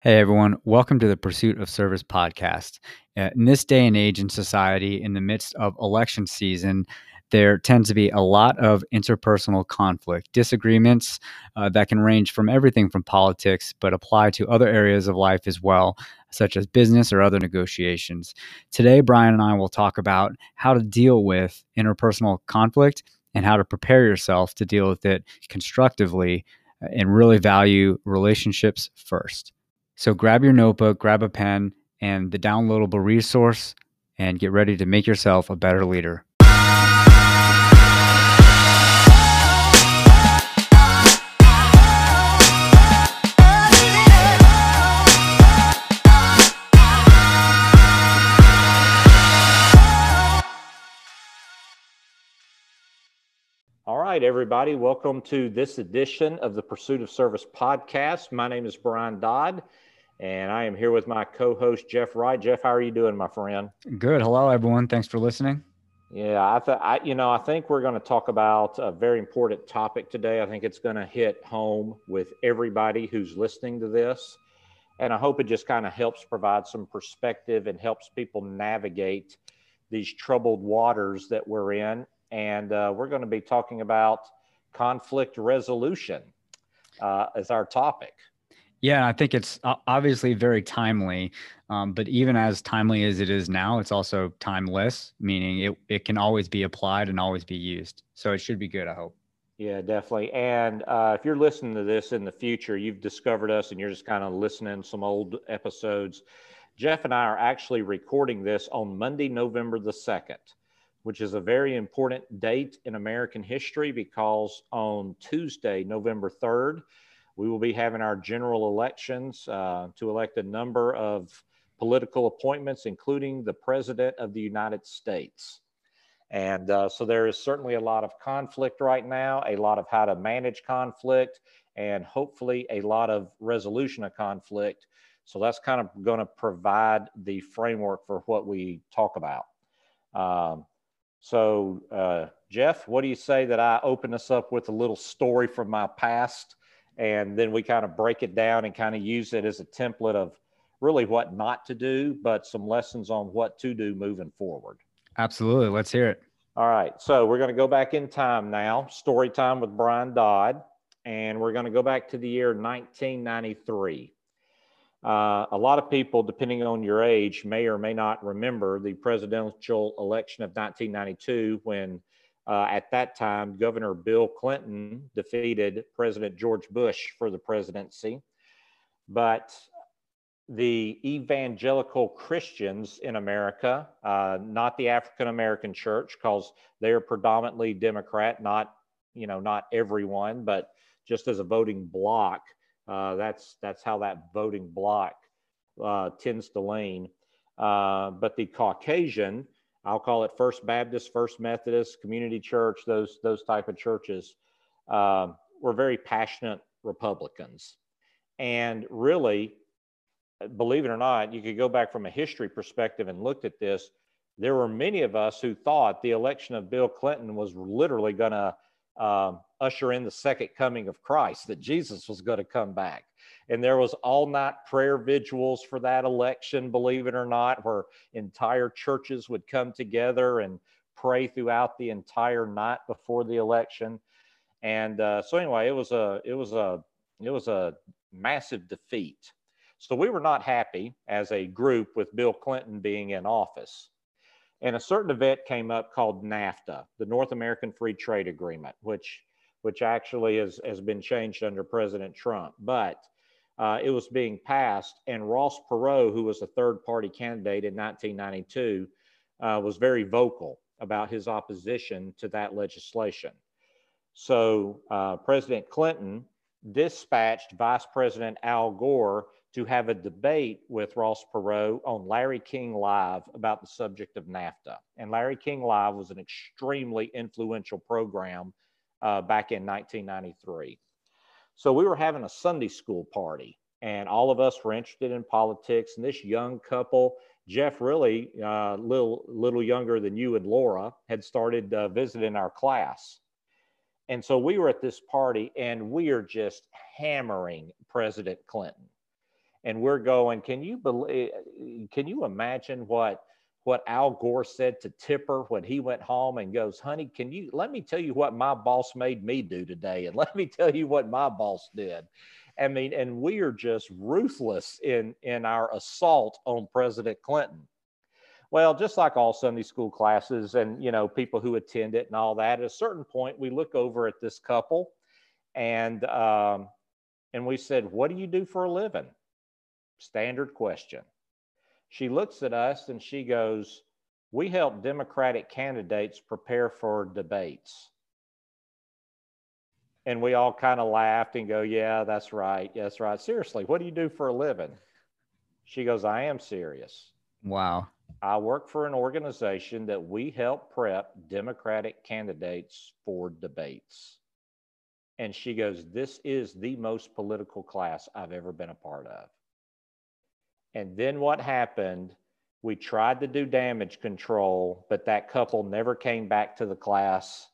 Hey everyone, welcome to the Pursuit of Service podcast. Uh, in this day and age in society, in the midst of election season, there tends to be a lot of interpersonal conflict, disagreements uh, that can range from everything from politics, but apply to other areas of life as well, such as business or other negotiations. Today, Brian and I will talk about how to deal with interpersonal conflict and how to prepare yourself to deal with it constructively uh, and really value relationships first. So grab your notebook, grab a pen, and the downloadable resource, and get ready to make yourself a better leader. All right, everybody, welcome to this edition of the Pursuit of Service podcast. My name is Brian Dodd and I am here with my co-host Jeff Wright. Jeff, how are you doing, my friend? Good. Hello, everyone. Thanks for listening. Yeah, I, th- I you know, I think we're going to talk about a very important topic today. I think it's going to hit home with everybody who's listening to this, and I hope it just kind of helps provide some perspective and helps people navigate these troubled waters that we're in. And uh, we're going to be talking about conflict resolution uh, as our topic. Yeah, I think it's obviously very timely, um, but even as timely as it is now, it's also timeless, meaning it, it can always be applied and always be used. So it should be good, I hope. Yeah, definitely. And uh, if you're listening to this in the future, you've discovered us and you're just kind of listening some old episodes. Jeff and I are actually recording this on Monday, November the 2nd, which is a very important date in American history because on Tuesday, November 3rd, we will be having our general elections uh, to elect a number of political appointments, including the President of the United States. And uh, so there is certainly a lot of conflict right now, a lot of how to manage conflict, and hopefully a lot of resolution of conflict. So that's kind of going to provide the framework for what we talk about. Um, so, uh, Jeff, what do you say that I open us up with a little story from my past and then we kind of break it down and kind of use it as a template of really what not to do, but some lessons on what to do moving forward. Absolutely. Let's hear it. All right. So we're going to go back in time now, story time with Brian Dodd, and we're going to go back to the year 1993. Uh, a lot of people, depending on your age, may or may not remember the presidential election of 1992 when uh, at that time, Governor Bill Clinton defeated President George Bush for the presidency. But the evangelical Christians in America, uh, not the African American church, because they are predominantly Democrat, not you know not everyone, but just as a voting block, uh, that's that's how that voting block uh, tends to lean. Uh, but the Caucasian I'll call it First Baptist, First Methodist, Community Church, those those type of churches. Uh, were very passionate Republicans, and really, believe it or not, you could go back from a history perspective and looked at this. There were many of us who thought the election of Bill Clinton was literally going to um, usher in the second coming of Christ, that Jesus was going to come back and there was all night prayer vigils for that election believe it or not where entire churches would come together and pray throughout the entire night before the election. And uh, so anyway it was a it was a it was a massive defeat. So we were not happy as a group with bill clinton being in office. And a certain event came up called nafta the north american free trade agreement which which actually has, has been changed under president trump. But uh, it was being passed. And Ross Perot, who was a third party candidate in 1992, uh, was very vocal about his opposition to that legislation. So uh, President Clinton dispatched Vice President Al Gore to have a debate with Ross Perot on Larry King Live about the subject of NAFTA. And Larry King Live was an extremely influential program uh, back in 1993. So we were having a Sunday school party, and all of us were interested in politics. And this young couple, Jeff, really uh, little little younger than you and Laura, had started uh, visiting our class. And so we were at this party, and we are just hammering President Clinton. and we're going, can you believe, can you imagine what, what Al Gore said to Tipper when he went home and goes, honey, can you, let me tell you what my boss made me do today. And let me tell you what my boss did. I mean, and we are just ruthless in, in our assault on President Clinton. Well, just like all Sunday school classes and, you know, people who attend it and all that, at a certain point, we look over at this couple and, um, and we said, what do you do for a living? Standard question. She looks at us and she goes, We help Democratic candidates prepare for debates. And we all kind of laughed and go, Yeah, that's right. That's right. Seriously, what do you do for a living? She goes, I am serious. Wow. I work for an organization that we help prep Democratic candidates for debates. And she goes, This is the most political class I've ever been a part of. And then what happened? We tried to do damage control, but that couple never came back to the class.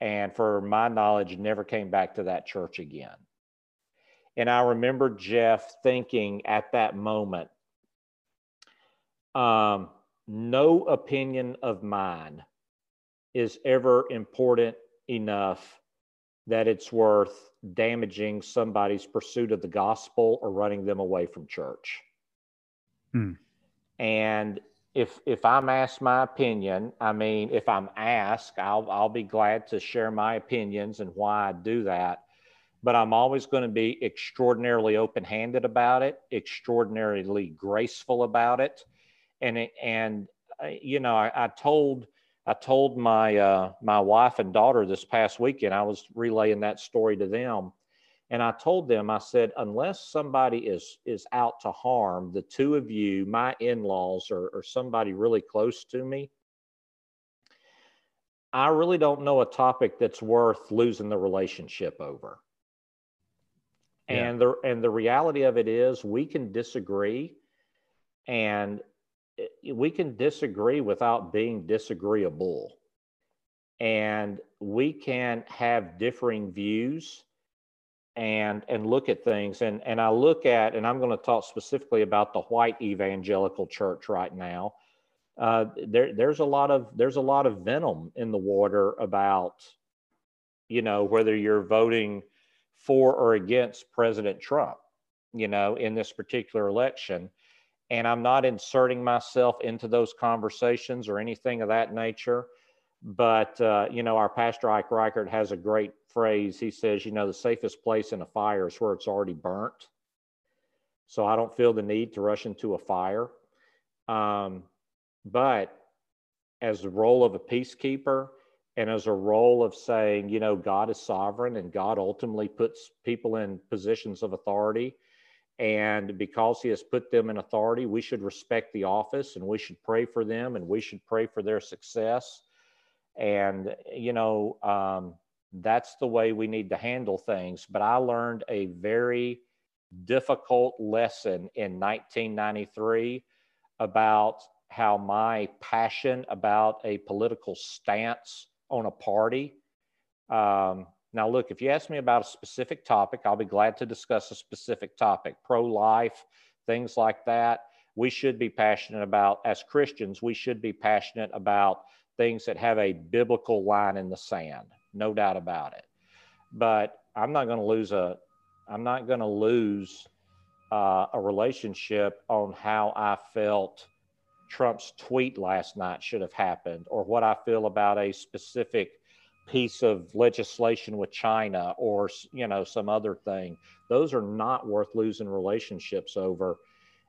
And for my knowledge, never came back to that church again. And I remember Jeff thinking at that moment, um, no opinion of mine is ever important enough that it's worth damaging somebody's pursuit of the gospel or running them away from church. Hmm. And if if I'm asked my opinion, I mean, if I'm asked, I'll I'll be glad to share my opinions and why I do that. But I'm always going to be extraordinarily open-handed about it, extraordinarily graceful about it, and it, and uh, you know, I, I told I told my uh, my wife and daughter this past weekend. I was relaying that story to them and I told them, I said, unless somebody is is out to harm the two of you, my in-laws or, or somebody really close to me, I really don't know a topic that's worth losing the relationship over. Yeah. And the and the reality of it is we can disagree and eh, we can disagree without being disagreeable. And we can have differing views and and look at things and and I look at and I'm going to talk specifically about the white evangelical church right now. Uh, there there's a lot of there's a lot of venom in the water about you know whether you're voting for or against President Trump, you know, in this particular election. And I'm not inserting myself into those conversations or anything of that nature. But, uh, you know, our pastor Ike Reighard has a great phrase. He says, you know, the safest place in a fire is where it's already burnt. So I don't feel the need to rush into a fire. Um, but as the role of a peacekeeper and as a role of saying, you know, God is sovereign and God ultimately puts people in positions of authority. And because he has put them in authority, we should respect the office and we should pray for them and we should pray for their success. And, you know, um, that's the way we need to handle things. But I learned a very difficult lesson in 1993 about how my passion about a political stance on a party. Um, now, look, if you ask me about a specific topic, I'll be glad to discuss a specific topic pro life, things like that. We should be passionate about, as Christians, we should be passionate about things that have a biblical line in the sand no doubt about it. But I'm not going to lose a, I'm not going to lose uh, a relationship on how I felt Trump's tweet last night should have happened, or what I feel about a specific piece of legislation with China, or you know some other thing. Those are not worth losing relationships over.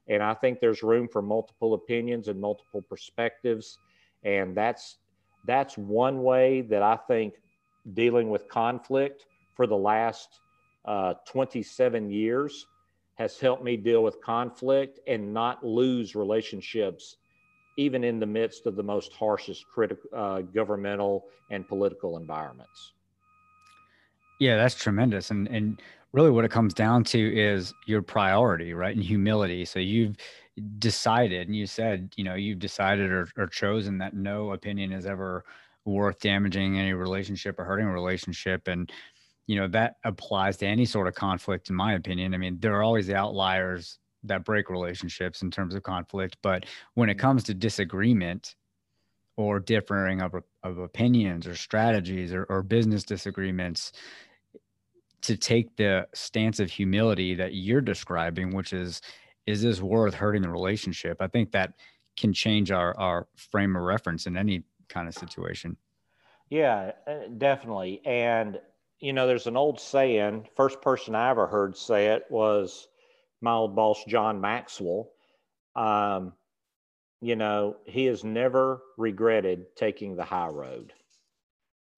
And I think there's room for multiple opinions and multiple perspectives, and that's that's one way that I think dealing with conflict for the last uh, 27 years has helped me deal with conflict and not lose relationships even in the midst of the most harshest critical uh, governmental and political environments. Yeah that's tremendous. And and really what it comes down to is your priority right and humility. So you've decided and you said you know you've decided or, or chosen that no opinion is ever worth damaging any relationship or hurting a relationship. And, you know, that applies to any sort of conflict, in my opinion. I mean, there are always the outliers that break relationships in terms of conflict. But when it mm-hmm. comes to disagreement or differing of, of opinions or strategies or, or business disagreements, to take the stance of humility that you're describing, which is, is this worth hurting the relationship? I think that can change our, our frame of reference in any kind of situation. Yeah, uh, definitely. And, you know, there's an old saying, first person I ever heard say it was my old boss, John Maxwell. Um, you know, he has never regretted taking the high road.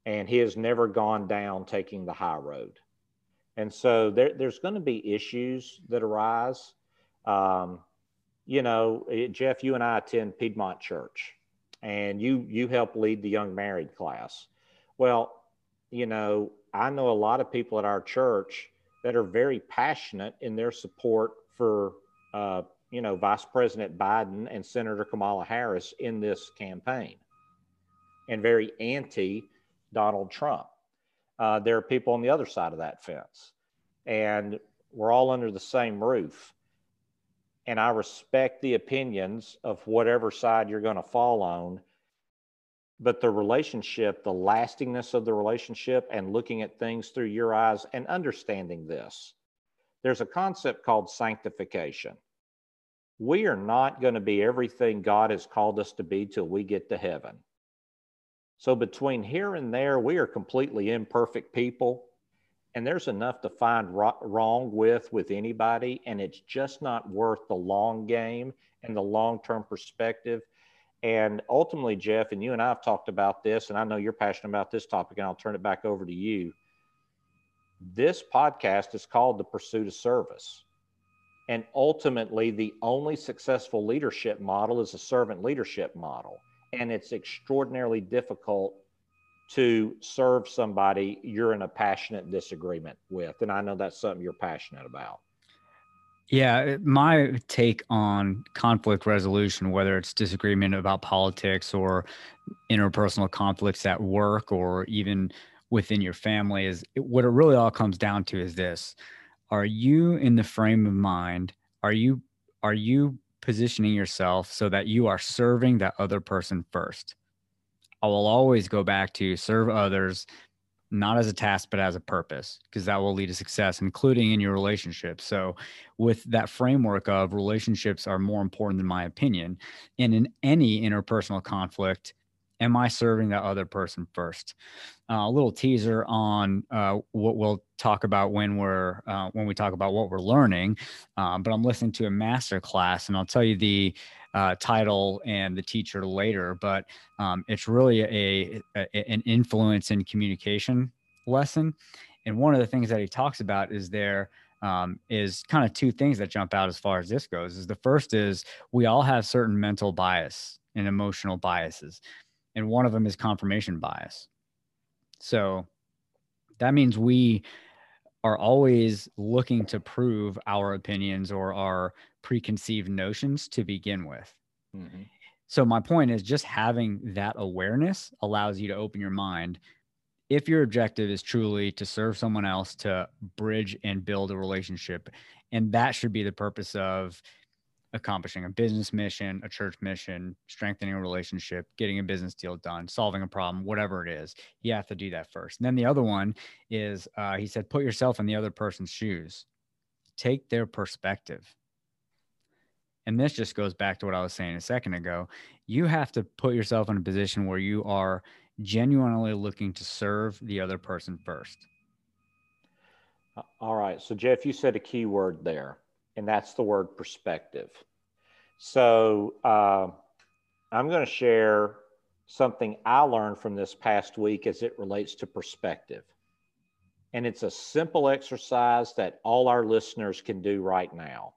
And he has never gone down taking the high road. And so there, there's going to be issues that arise. Um, you know, it, Jeff, you and I attend Piedmont Church, and you you help lead the young married class. Well, you know, I know a lot of people at our church that are very passionate in their support for, uh, you know, Vice President Biden and Senator Kamala Harris in this campaign, and very anti Donald Trump. Uh, there are people on the other side of that fence, and we're all under the same roof and I respect the opinions of whatever side you're going to fall on. But the relationship, the lastingness of the relationship, and looking at things through your eyes and understanding this, there's a concept called sanctification. We are not going to be everything God has called us to be till we get to heaven. So, between here and there, we are completely imperfect people and there's enough to find wrong with with anybody and it's just not worth the long game and the long-term perspective. And ultimately jeff and you and i have talked about this and i know you're passionate about this topic and i'll turn it back over to you. This podcast is called the pursuit of service. And ultimately the only successful leadership model is a servant leadership model. And it's extraordinarily difficult to serve somebody you're in a passionate disagreement with. And I know that's something you're passionate about. Yeah, my take on conflict resolution, whether it's disagreement about politics or interpersonal conflicts at work or even within your family, is what it really all comes down to is this: Are you in the frame of mind? Are you are you positioning yourself so that you are serving that other person first? I will always go back to serve others, not as a task, but as a purpose, because that will lead to success, including in your relationships. So, with that framework of relationships are more important than my opinion, and in any interpersonal conflict, am I serving that other person first? Uh, a little teaser on uh, what we'll talk about when we're uh, when we talk about what we're learning. Um, but I'm listening to a master class, and I'll tell you the uh, title and the teacher later, but um, it's really a, a, an influence in communication lesson. And one of the things that he talks about is there um, is kind of two things that jump out as far as this goes. Is the first is we all have certain mental bias and emotional biases, and one of them is confirmation bias. So that means we are always looking to prove our opinions or our preconceived notions to begin with. Mm-hmm. So, my point is just having that awareness allows you to open your mind. If your objective is truly to serve someone else, to bridge and build a relationship, and that should be the purpose of accomplishing a business mission, a church mission, strengthening a relationship, getting a business deal done, solving a problem, whatever it is, you have to do that first. And then the other one is uh, he said, put yourself in the other person's shoes, take their perspective. And this just goes back to what I was saying a second ago. You have to put yourself in a position where you are genuinely looking to serve the other person first. All right. So, Jeff, you said a key word there and that's the word perspective. So uh, I'm going to share something I learned from this past week as it relates to perspective. And it's a simple exercise that all our listeners can do right now.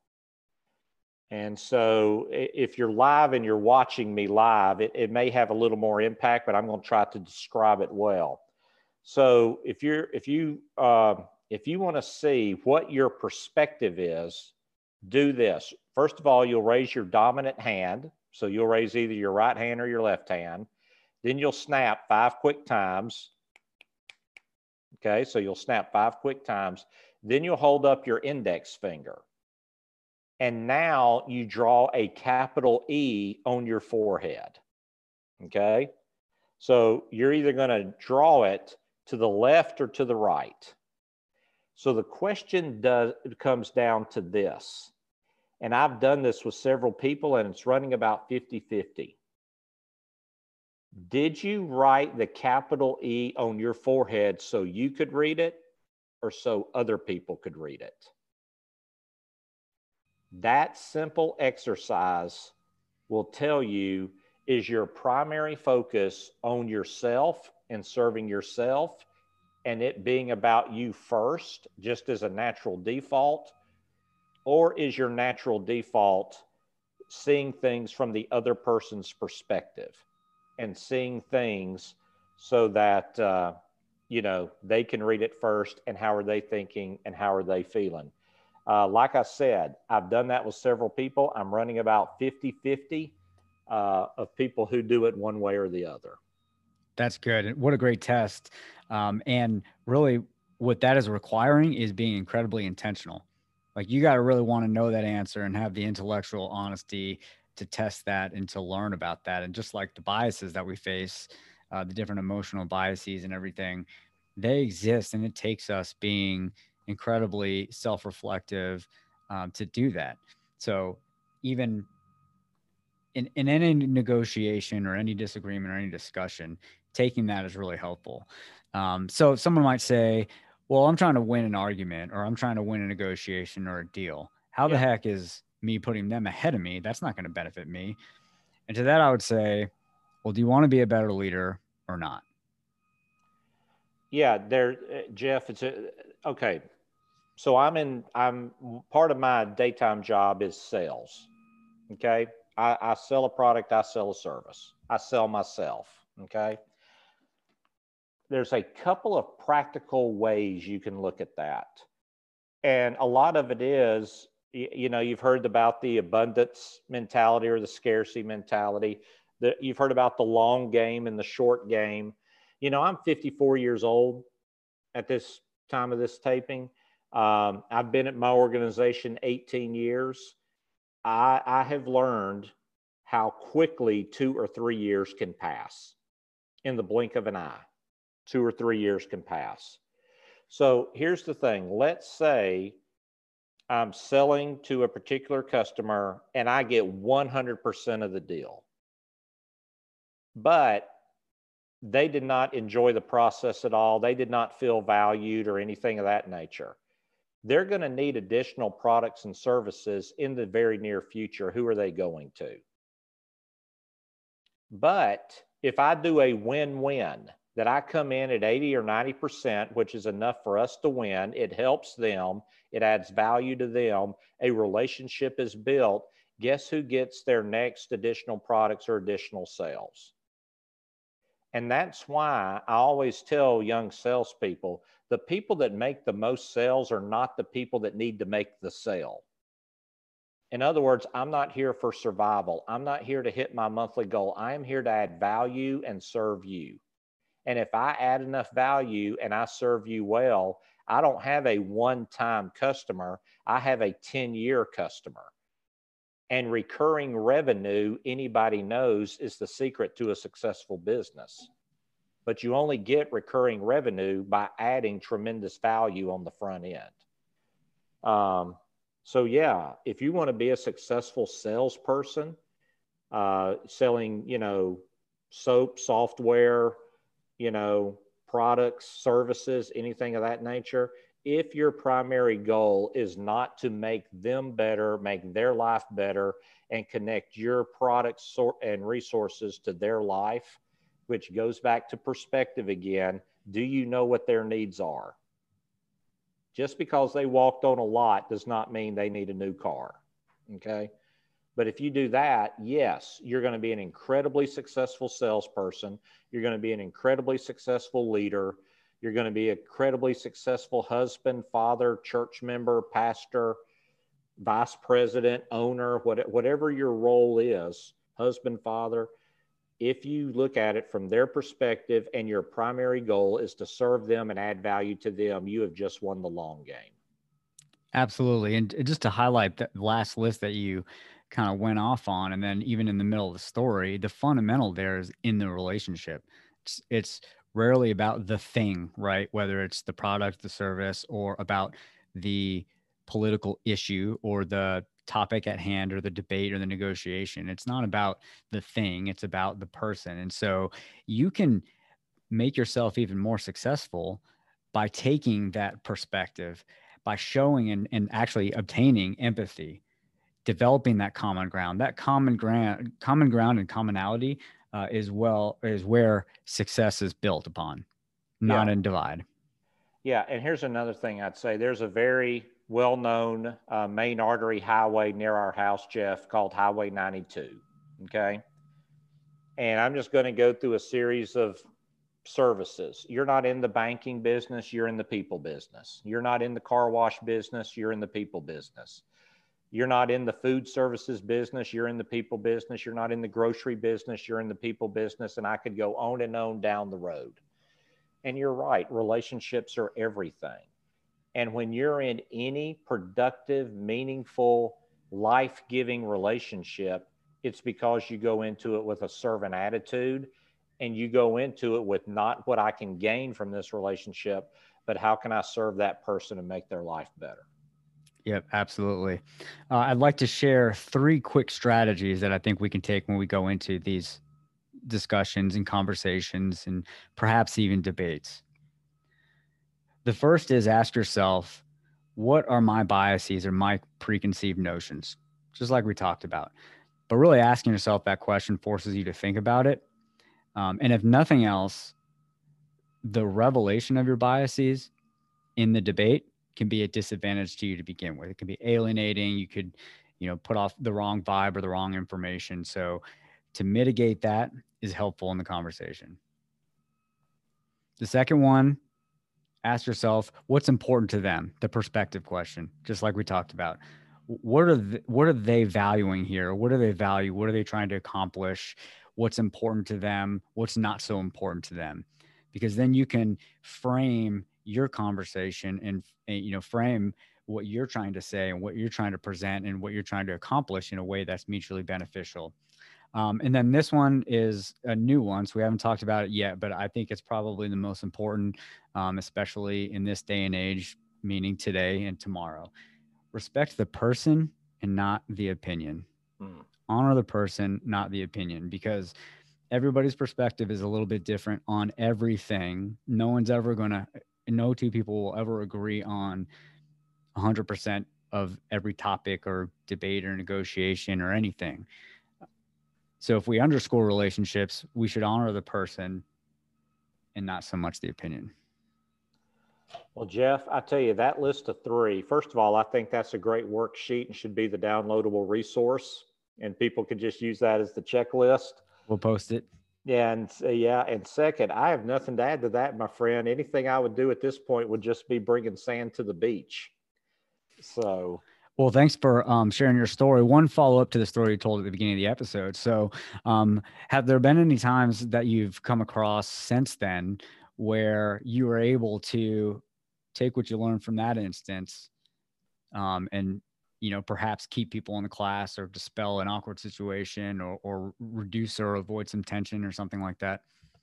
And so if you're live and you're watching me live, it, it may have a little more impact, but I'm going to try to describe it well. So if you're if you uh, if you want to see what your perspective is do this. First of all, you'll raise your dominant hand. So you'll raise either your right hand or your left hand. Then you'll snap five quick times. Okay, so you'll snap five quick times. Then you'll hold up your index finger. And now you draw a capital E on your forehead. Okay. So you're either going to draw it to the left or to the right. So the question does comes down to this. And I've done this with several people and it's running about 50-50. Did you write the capital E on your forehead so you could read it or so other people could read it? That simple exercise will tell you is your primary focus on yourself and serving yourself and it being about you first, just as a natural default? Or is your natural default seeing things from the other person's perspective and seeing things so that, uh, you know, they can read it first and how are they thinking and how are they feeling? Uh, like I said, I've done that with several people. I'm running about 50 50 uh, of people who do it one way or the other. That's good. What a great test. Um, and really, what that is requiring is being incredibly intentional. Like, you got to really want to know that answer and have the intellectual honesty to test that and to learn about that. And just like the biases that we face, uh, the different emotional biases and everything, they exist. And it takes us being incredibly self-reflective um, to do that. So even in, in any negotiation or any disagreement or any discussion, taking that is really helpful. Um, so someone might say, well, I'm trying to win an argument or I'm trying to win a negotiation or a deal. How yeah. the heck is me putting them ahead of me? That's not going to benefit me. And to that, I would say, well, do you want to be a better leader or not? Yeah, there, uh, Jeff. It's a, okay so I'm in, I'm part of my daytime job is sales. Okay. I, I sell a product, I sell a service, I sell myself. Okay. There's a couple of practical ways you can look at that. And a lot of it is, you know, you've heard about the abundance mentality or the scarcity mentality. That you've heard about the long game and the short game. You know, I'm 54 years old at this time of this taping um, I've been at my organization 18 years. I, I have learned how quickly two or three years can pass in the blink of an eye. Two or three years can pass. So here's the thing let's say I'm selling to a particular customer and I get 100% of the deal. But they did not enjoy the process at all. They did not feel valued or anything of that nature they're going to need additional products and services in the very near future. Who are they going to? But if I do a win win, that I come in at 80 or 90%, which is enough for us to win, it helps them, it adds value to them, a relationship is built. Guess who gets their next additional products or additional sales? And that's why I always tell young salespeople the people that make the most sales are not the people that need to make the sale. In other words, I'm not here for survival. I'm not here to hit my monthly goal. I am here to add value and serve you. And if I add enough value and I serve you well, I don't have a one time customer, I have a 10 year customer. And recurring revenue, anybody knows, is the secret to a successful business but you only get recurring revenue by adding tremendous value on the front end. Um, so yeah, if you want to be a successful salesperson, uh, selling, you know, soap, software, you know, products, services, anything of that nature, if your primary goal is not to make them better, make their life better, and connect your products and resources to their life, which goes back to perspective again. Do you know what their needs are? Just because they walked on a lot does not mean they need a new car. Okay. But if you do that, yes, you're going to be an incredibly successful salesperson. You're going to be an incredibly successful leader. You're going to be an incredibly successful husband, father, church member, pastor, vice president, owner, whatever your role is, husband, father if you look at it from their perspective and your primary goal is to serve them and add value to them, you have just won the long game. Absolutely. And just to highlight that last list that you kind of went off on, and then even in the middle of the story, the fundamental there is in the relationship. It's, it's rarely about the thing, right? Whether it's the product, the service, or about the political issue or the topic at hand or the debate or the negotiation. It's not about the thing, it's about the person. And so you can make yourself even more successful by taking that perspective, by showing and, and actually obtaining empathy, developing that common ground. That common ground, common ground and commonality uh, is well is where success is built upon, not yeah. in divide. Yeah, and here's another thing I'd say. There's a very well-known uh, main artery highway near our house, Jeff, called Highway 92. Okay, and I'm just going to go through a series of services. You're not in the banking business, you're in the people business. You're not in the car wash business, you're in the people business. You're not in the food services business, you're in the people business. You're not in the grocery business, you're in the people business. And I could go on and on down the road. And you're right, relationships are everything. And when you're in any productive, meaningful, life giving relationship, it's because you go into it with a servant attitude and you go into it with not what I can gain from this relationship, but how can I serve that person and make their life better? Yep, absolutely. Uh, I'd like to share three quick strategies that I think we can take when we go into these discussions and conversations and perhaps even debates. The first is ask yourself, what are my biases or my preconceived notions? Just like we talked about. But really asking yourself that question forces you to think about it um, and if nothing else, the revelation of your biases in the debate can be a disadvantage to you to begin with. It can be alienating. You could, you know, put off the wrong vibe or the wrong information. So to mitigate that is helpful in the conversation. The second one, ask yourself what's important to them, the perspective question, just like we talked about. What are the, what are they valuing here? What do they value? What are they trying to accomplish? what's important to them, what's not so important to them, because then you can frame your conversation and, and you know frame what you're trying to say and what you're trying to present and what you're trying to accomplish in a way that's mutually beneficial. Um, and then this one is a new one, so we haven't talked about it yet, but I think it's probably the most important, um, especially in this day and age, meaning today and tomorrow. Respect the person and not the opinion. Hmm honor the person, not the opinion, because everybody's perspective is a little bit different on everything. No one's ever going to, no two people will ever agree on 100% of every topic or debate or negotiation or anything. So if we underscore relationships, we should honor the person and not so much the opinion. Well, Jeff, I tell you, that list of three, first of all, I think that's a great worksheet and should be the downloadable resource and people could just use that as the checklist. We'll post it. Yeah, and uh, yeah, and second, I have nothing to add to that, my friend. Anything I would do at this point would just be bringing sand to the beach. So, well, thanks for um, sharing your story. One follow up to the story you told at the beginning of the episode. So, um, have there been any times that you've come across since then where you were able to take what you learned from that instance um, and you know, perhaps keep people in the class or dispel an awkward situation or, or reduce or avoid some tension or something like that?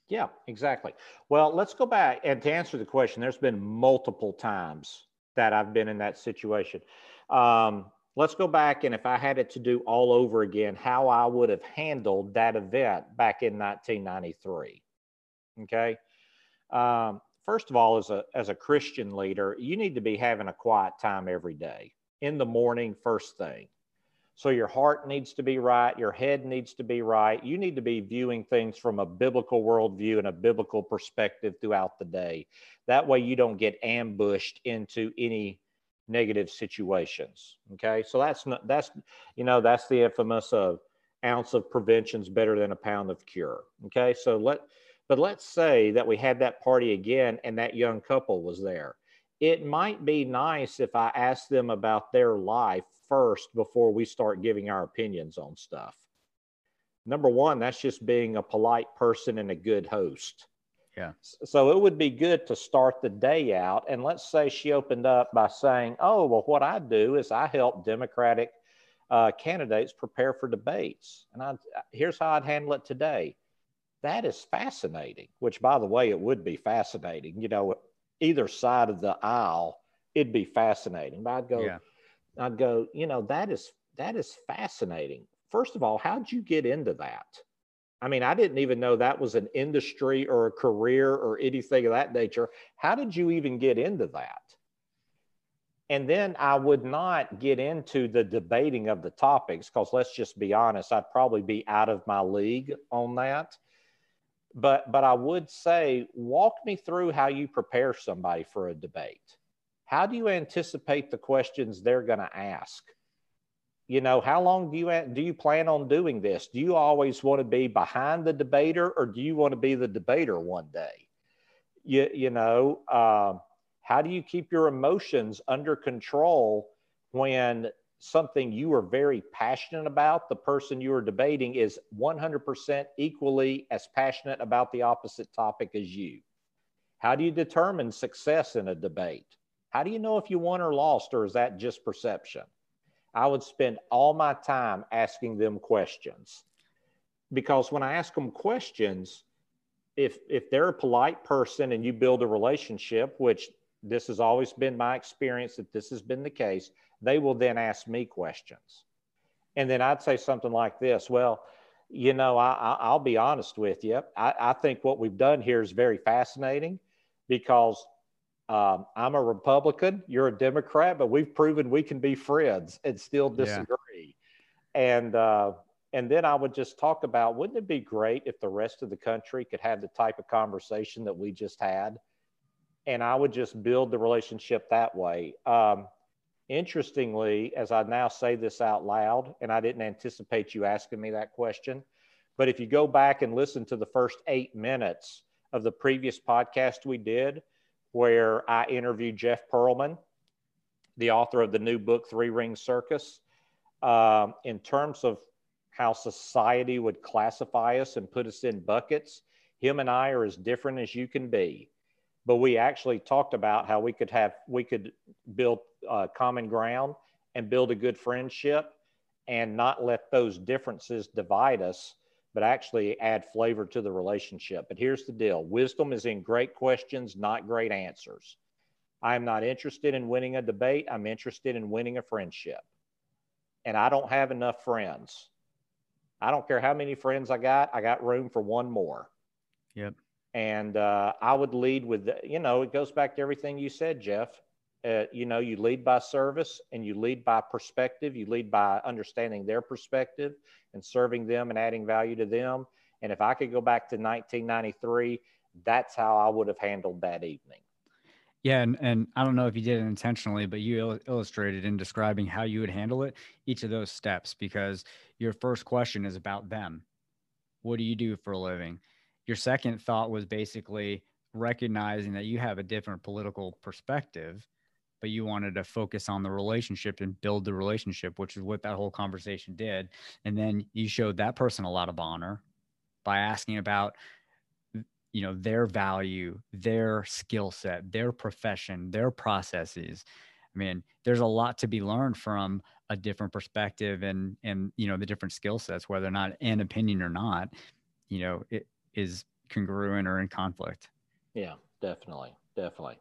Yeah, exactly. Well, let's go back and to answer the question, there's been multiple times that I've been in that situation. Um, let's go back and if I had it to do all over again, how I would have handled that event back in 1993. Okay. Um, first of all, as a as a Christian leader, you need to be having a quiet time every day in the morning, first thing. So your heart needs to be right, your head needs to be right. You need to be viewing things from a biblical worldview and a biblical perspective throughout the day. That way you don't get ambushed into any negative situations. Okay. So that's not, that's, you know, that's the infamous of ounce of prevention is better than a pound of cure. Okay. So let, but let's say that we had that party again and that young couple was there it might be nice if I ask them about their life first before we start giving our opinions on stuff. Number one, that's just being a polite person and a good host. Yeah. So it would be good to start the day out. And let's say she opened up by saying, Oh, well, what I do is I help Democratic uh, candidates prepare for debates. And I, here's how I'd handle it today. That is fascinating, which, by the way, it would be fascinating. You know, either side of the aisle, it'd be fascinating. But I'd go, yeah. I'd go, you know, that is that is fascinating. First of all, how'd you get into that? I mean, I didn't even know that was an industry or a career or anything of that nature. How did you even get into that? And then I would not get into the debating of the topics because let's just be honest, I'd probably be out of my league on that. But but I would say, walk me through how you prepare somebody for a debate. How do you anticipate the questions they're going to ask? you know how long do you do you plan on doing this do you always want to be behind the debater or do you want to be the debater one day you, you know uh, how do you keep your emotions under control when something you are very passionate about the person you are debating is 100% equally as passionate about the opposite topic as you. How do you determine success in a debate? How do you know if you won or lost or is that just perception? I would spend all my time asking them questions. Because when I ask them questions, if if they're a polite person and you build a relationship, which this has always been my experience that this has been the case, they will then ask me questions. And then I'd say something like this Well, you know, I, will be honest with you. I, I think what we've done here is very fascinating because um, I'm a Republican, you're a Democrat, but we've proven we can be friends and still disagree. Yeah. And uh, and then I would just talk about wouldn't it be great if the rest of the country could have the type of conversation that we just had? And I would just build the relationship that way. Um, interestingly, as I now say this out loud, and I didn't anticipate you asking me that question, but if you go back and listen to the first eight minutes of the previous podcast we did, where I interviewed Jeff Pearlman, the author of the new book, Three Ring Circus, um, in terms of how society would classify us and put us in buckets. Him and I are as different as you can be. But we actually talked about how we could have, we could build uh, common ground and build a good friendship and not let those differences divide us but actually add flavor to the relationship. But here's the deal wisdom is in great questions, not great answers. I am not interested in winning a debate, I'm interested in winning a friendship. And I don't have enough friends. I don't care how many friends I got, I got room for one more. Yep. And uh, I would lead with, the, you know, it goes back to everything you said, Jeff. Uh, you know, you lead by service and you lead by perspective. You lead by understanding their perspective and serving them and adding value to them. And if I could go back to 1993, that's how I would have handled that evening. Yeah, and, and I don't know if you did it intentionally, but you il- illustrated in describing how you would handle it, each of those steps, because your first question is about them. What do you do for a living? Your second thought was basically recognizing that you have a different political perspective but you wanted to focus on the relationship and build the relationship, which is what that whole conversation did. And then you showed that person a lot of honor by asking about you know their value their skill set their profession their processes. I mean there's a lot to be learned from a different perspective and and you know the different skill sets whether or not an opinion or not you know it is congruent or in conflict. Yeah definitely definitely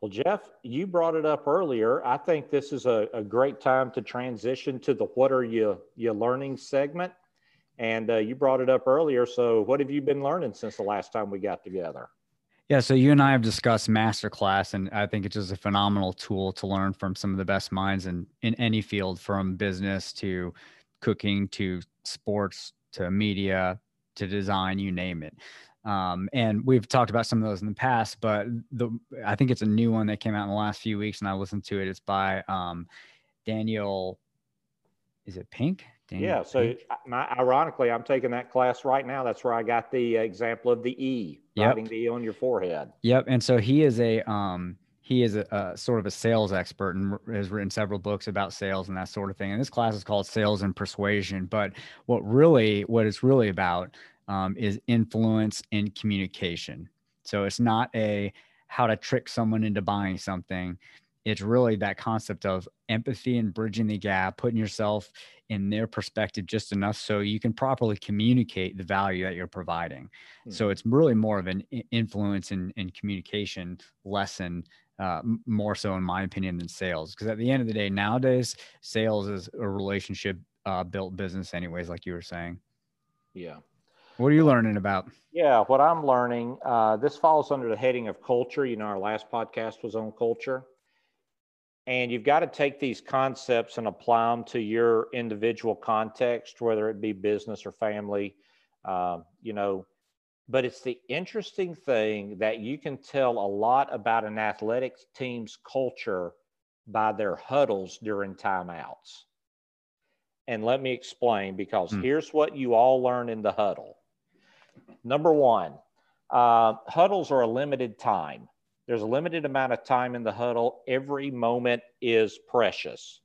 well, Jeff, you brought it up earlier. I think this is a, a great time to transition to the what are you you learning segment. And uh, you brought it up earlier. So, what have you been learning since the last time we got together? Yeah, so you and I have discussed masterclass, and I think it's just a phenomenal tool to learn from some of the best minds in in any field, from business to cooking to sports to media to design, you name it. Um, and we've talked about some of those in the past, but the I think it's a new one that came out in the last few weeks, and I listened to it. It's by um, Daniel. Is it Pink? Daniel yeah. So, Pink? My, ironically, I'm taking that class right now. That's where I got the example of the E, yep. writing the E on your forehead. Yep. And so he is a um, he is a, a, sort of a sales expert and has written several books about sales and that sort of thing. And this class is called Sales and Persuasion. But what really, what it's really about um, is influence and communication. So it's not a how to trick someone into buying something. It's really that concept of empathy and bridging the gap, putting yourself in their perspective just enough so you can properly communicate the value that you're providing. Mm-hmm. So it's really more of an influence and in, in communication lesson uh, more so in my opinion than sales because at the end of the day nowadays sales is a relationship uh, built business anyways like you were saying yeah what are you learning about yeah what i'm learning uh, this falls under the heading of culture you know our last podcast was on culture and you've got to take these concepts and apply them to your individual context whether it be business or family um, you know but it's the interesting thing that you can tell a lot about an athletics team's culture by their huddles during timeouts. And let me explain because mm. here's what you all learn in the huddle. Number one, uh, huddles are a limited time. There's a limited amount of time in the huddle. Every moment is precious.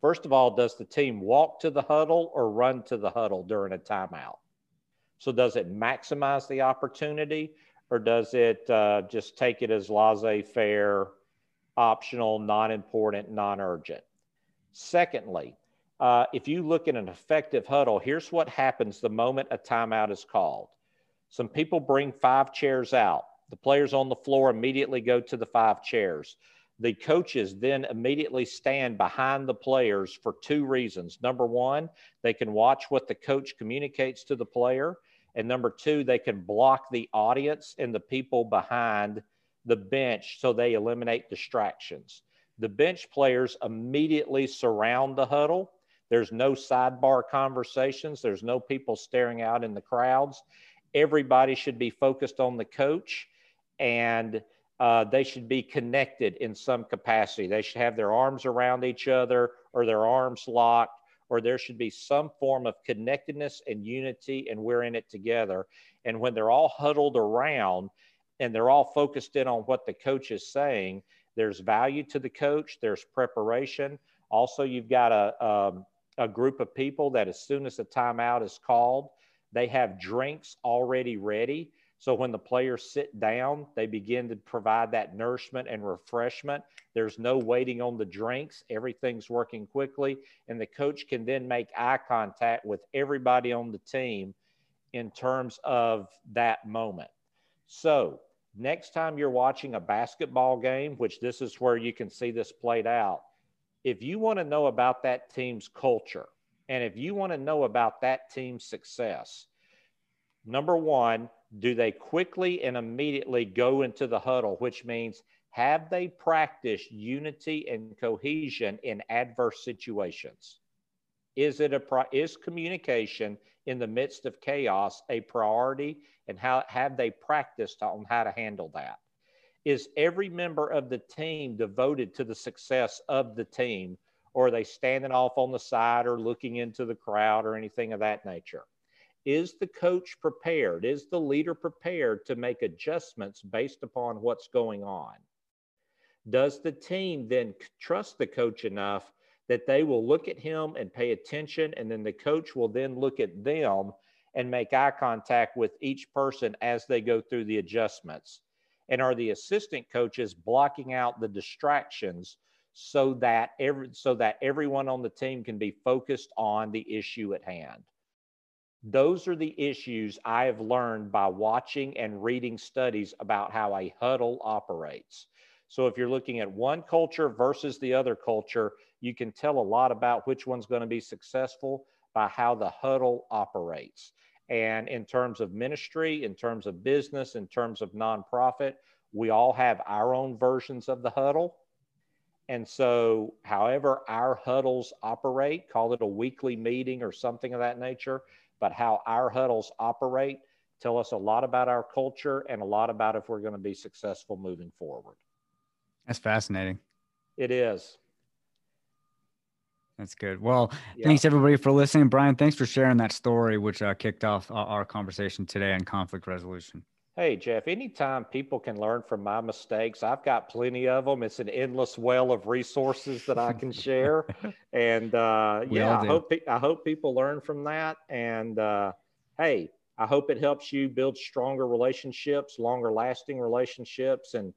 First of all, does the team walk to the huddle or run to the huddle during a timeout? So does it maximize the opportunity or does it uh, just take it as laissez faire, optional, non important, non urgent? Secondly, uh, if you look at an effective huddle, here's what happens the moment a timeout is called. Some people bring five chairs out. The players on the floor immediately go to the five chairs. The coaches then immediately stand behind the players for two reasons. Number one, they can watch what the coach communicates to the player. And number two, they can block the audience and the people behind the bench so they eliminate distractions. The bench players immediately surround the huddle. There's no sidebar conversations, there's no people staring out in the crowds. Everybody should be focused on the coach and uh, they should be connected in some capacity. They should have their arms around each other or their arms locked or there should be some form of connectedness and unity, and we're in it together. And when they're all huddled around and they're all focused in on what the coach is saying, there's value to the coach, there's preparation. Also, you've got a, um, a group of people that as soon as the timeout is called, they have drinks already ready so when the players sit down, they begin to provide that nourishment and refreshment. There's no waiting on the drinks, everything's working quickly. And the coach can then make eye contact with everybody on the team in terms of that moment. So, next time you're watching a basketball game, which this is where you can see this played out, if you want to know about that team's culture and if you want to know about that team's success, number one, do they quickly and immediately go into the huddle, which means have they practiced unity and cohesion in adverse situations? Is it a is communication in the midst of chaos a priority, and how have they practiced on how to handle that? Is every member of the team devoted to the success of the team, or are they standing off on the side or looking into the crowd or anything of that nature? Is the coach prepared? Is the leader prepared to make adjustments based upon what's going on? Does the team then trust the coach enough that they will look at him and pay attention, and then the coach will then look at them and make eye contact with each person as they go through the adjustments? And are the assistant coaches blocking out the distractions so that every so that everyone on the team can be focused on the issue at hand? Those are the issues I have learned by watching and reading studies about how a huddle operates. So if you're looking at one culture versus the other culture, you can tell a lot about which one's going to be successful by how the huddle operates. And in terms of ministry, in terms of business, in terms of nonprofit, we all have our own versions of the huddle. And so, however, our huddles operate, call it a weekly meeting or something of that nature, but how our huddles operate tell us a lot about our culture and a lot about if we're going to be successful moving forward. That's fascinating. It is. That's good. Well, yeah. thanks everybody for listening. Brian, thanks for sharing that story, which uh, kicked off our, our conversation today on conflict resolution. Hey, Jeff, anytime people can learn from my mistakes, I've got plenty of them. It's an endless well of resources that I can share. and uh, yeah, I hope, I hope people learn from that. And uh, hey, I hope it helps you build stronger relationships, longer lasting relationships, and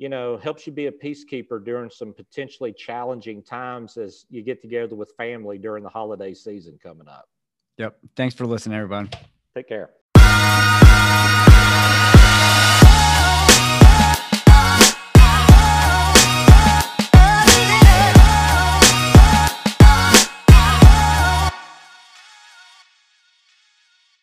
you know, helps you be a peacekeeper during some potentially challenging times as you get together with family during the holiday season coming up. Yep. Thanks for listening, everyone. Take care.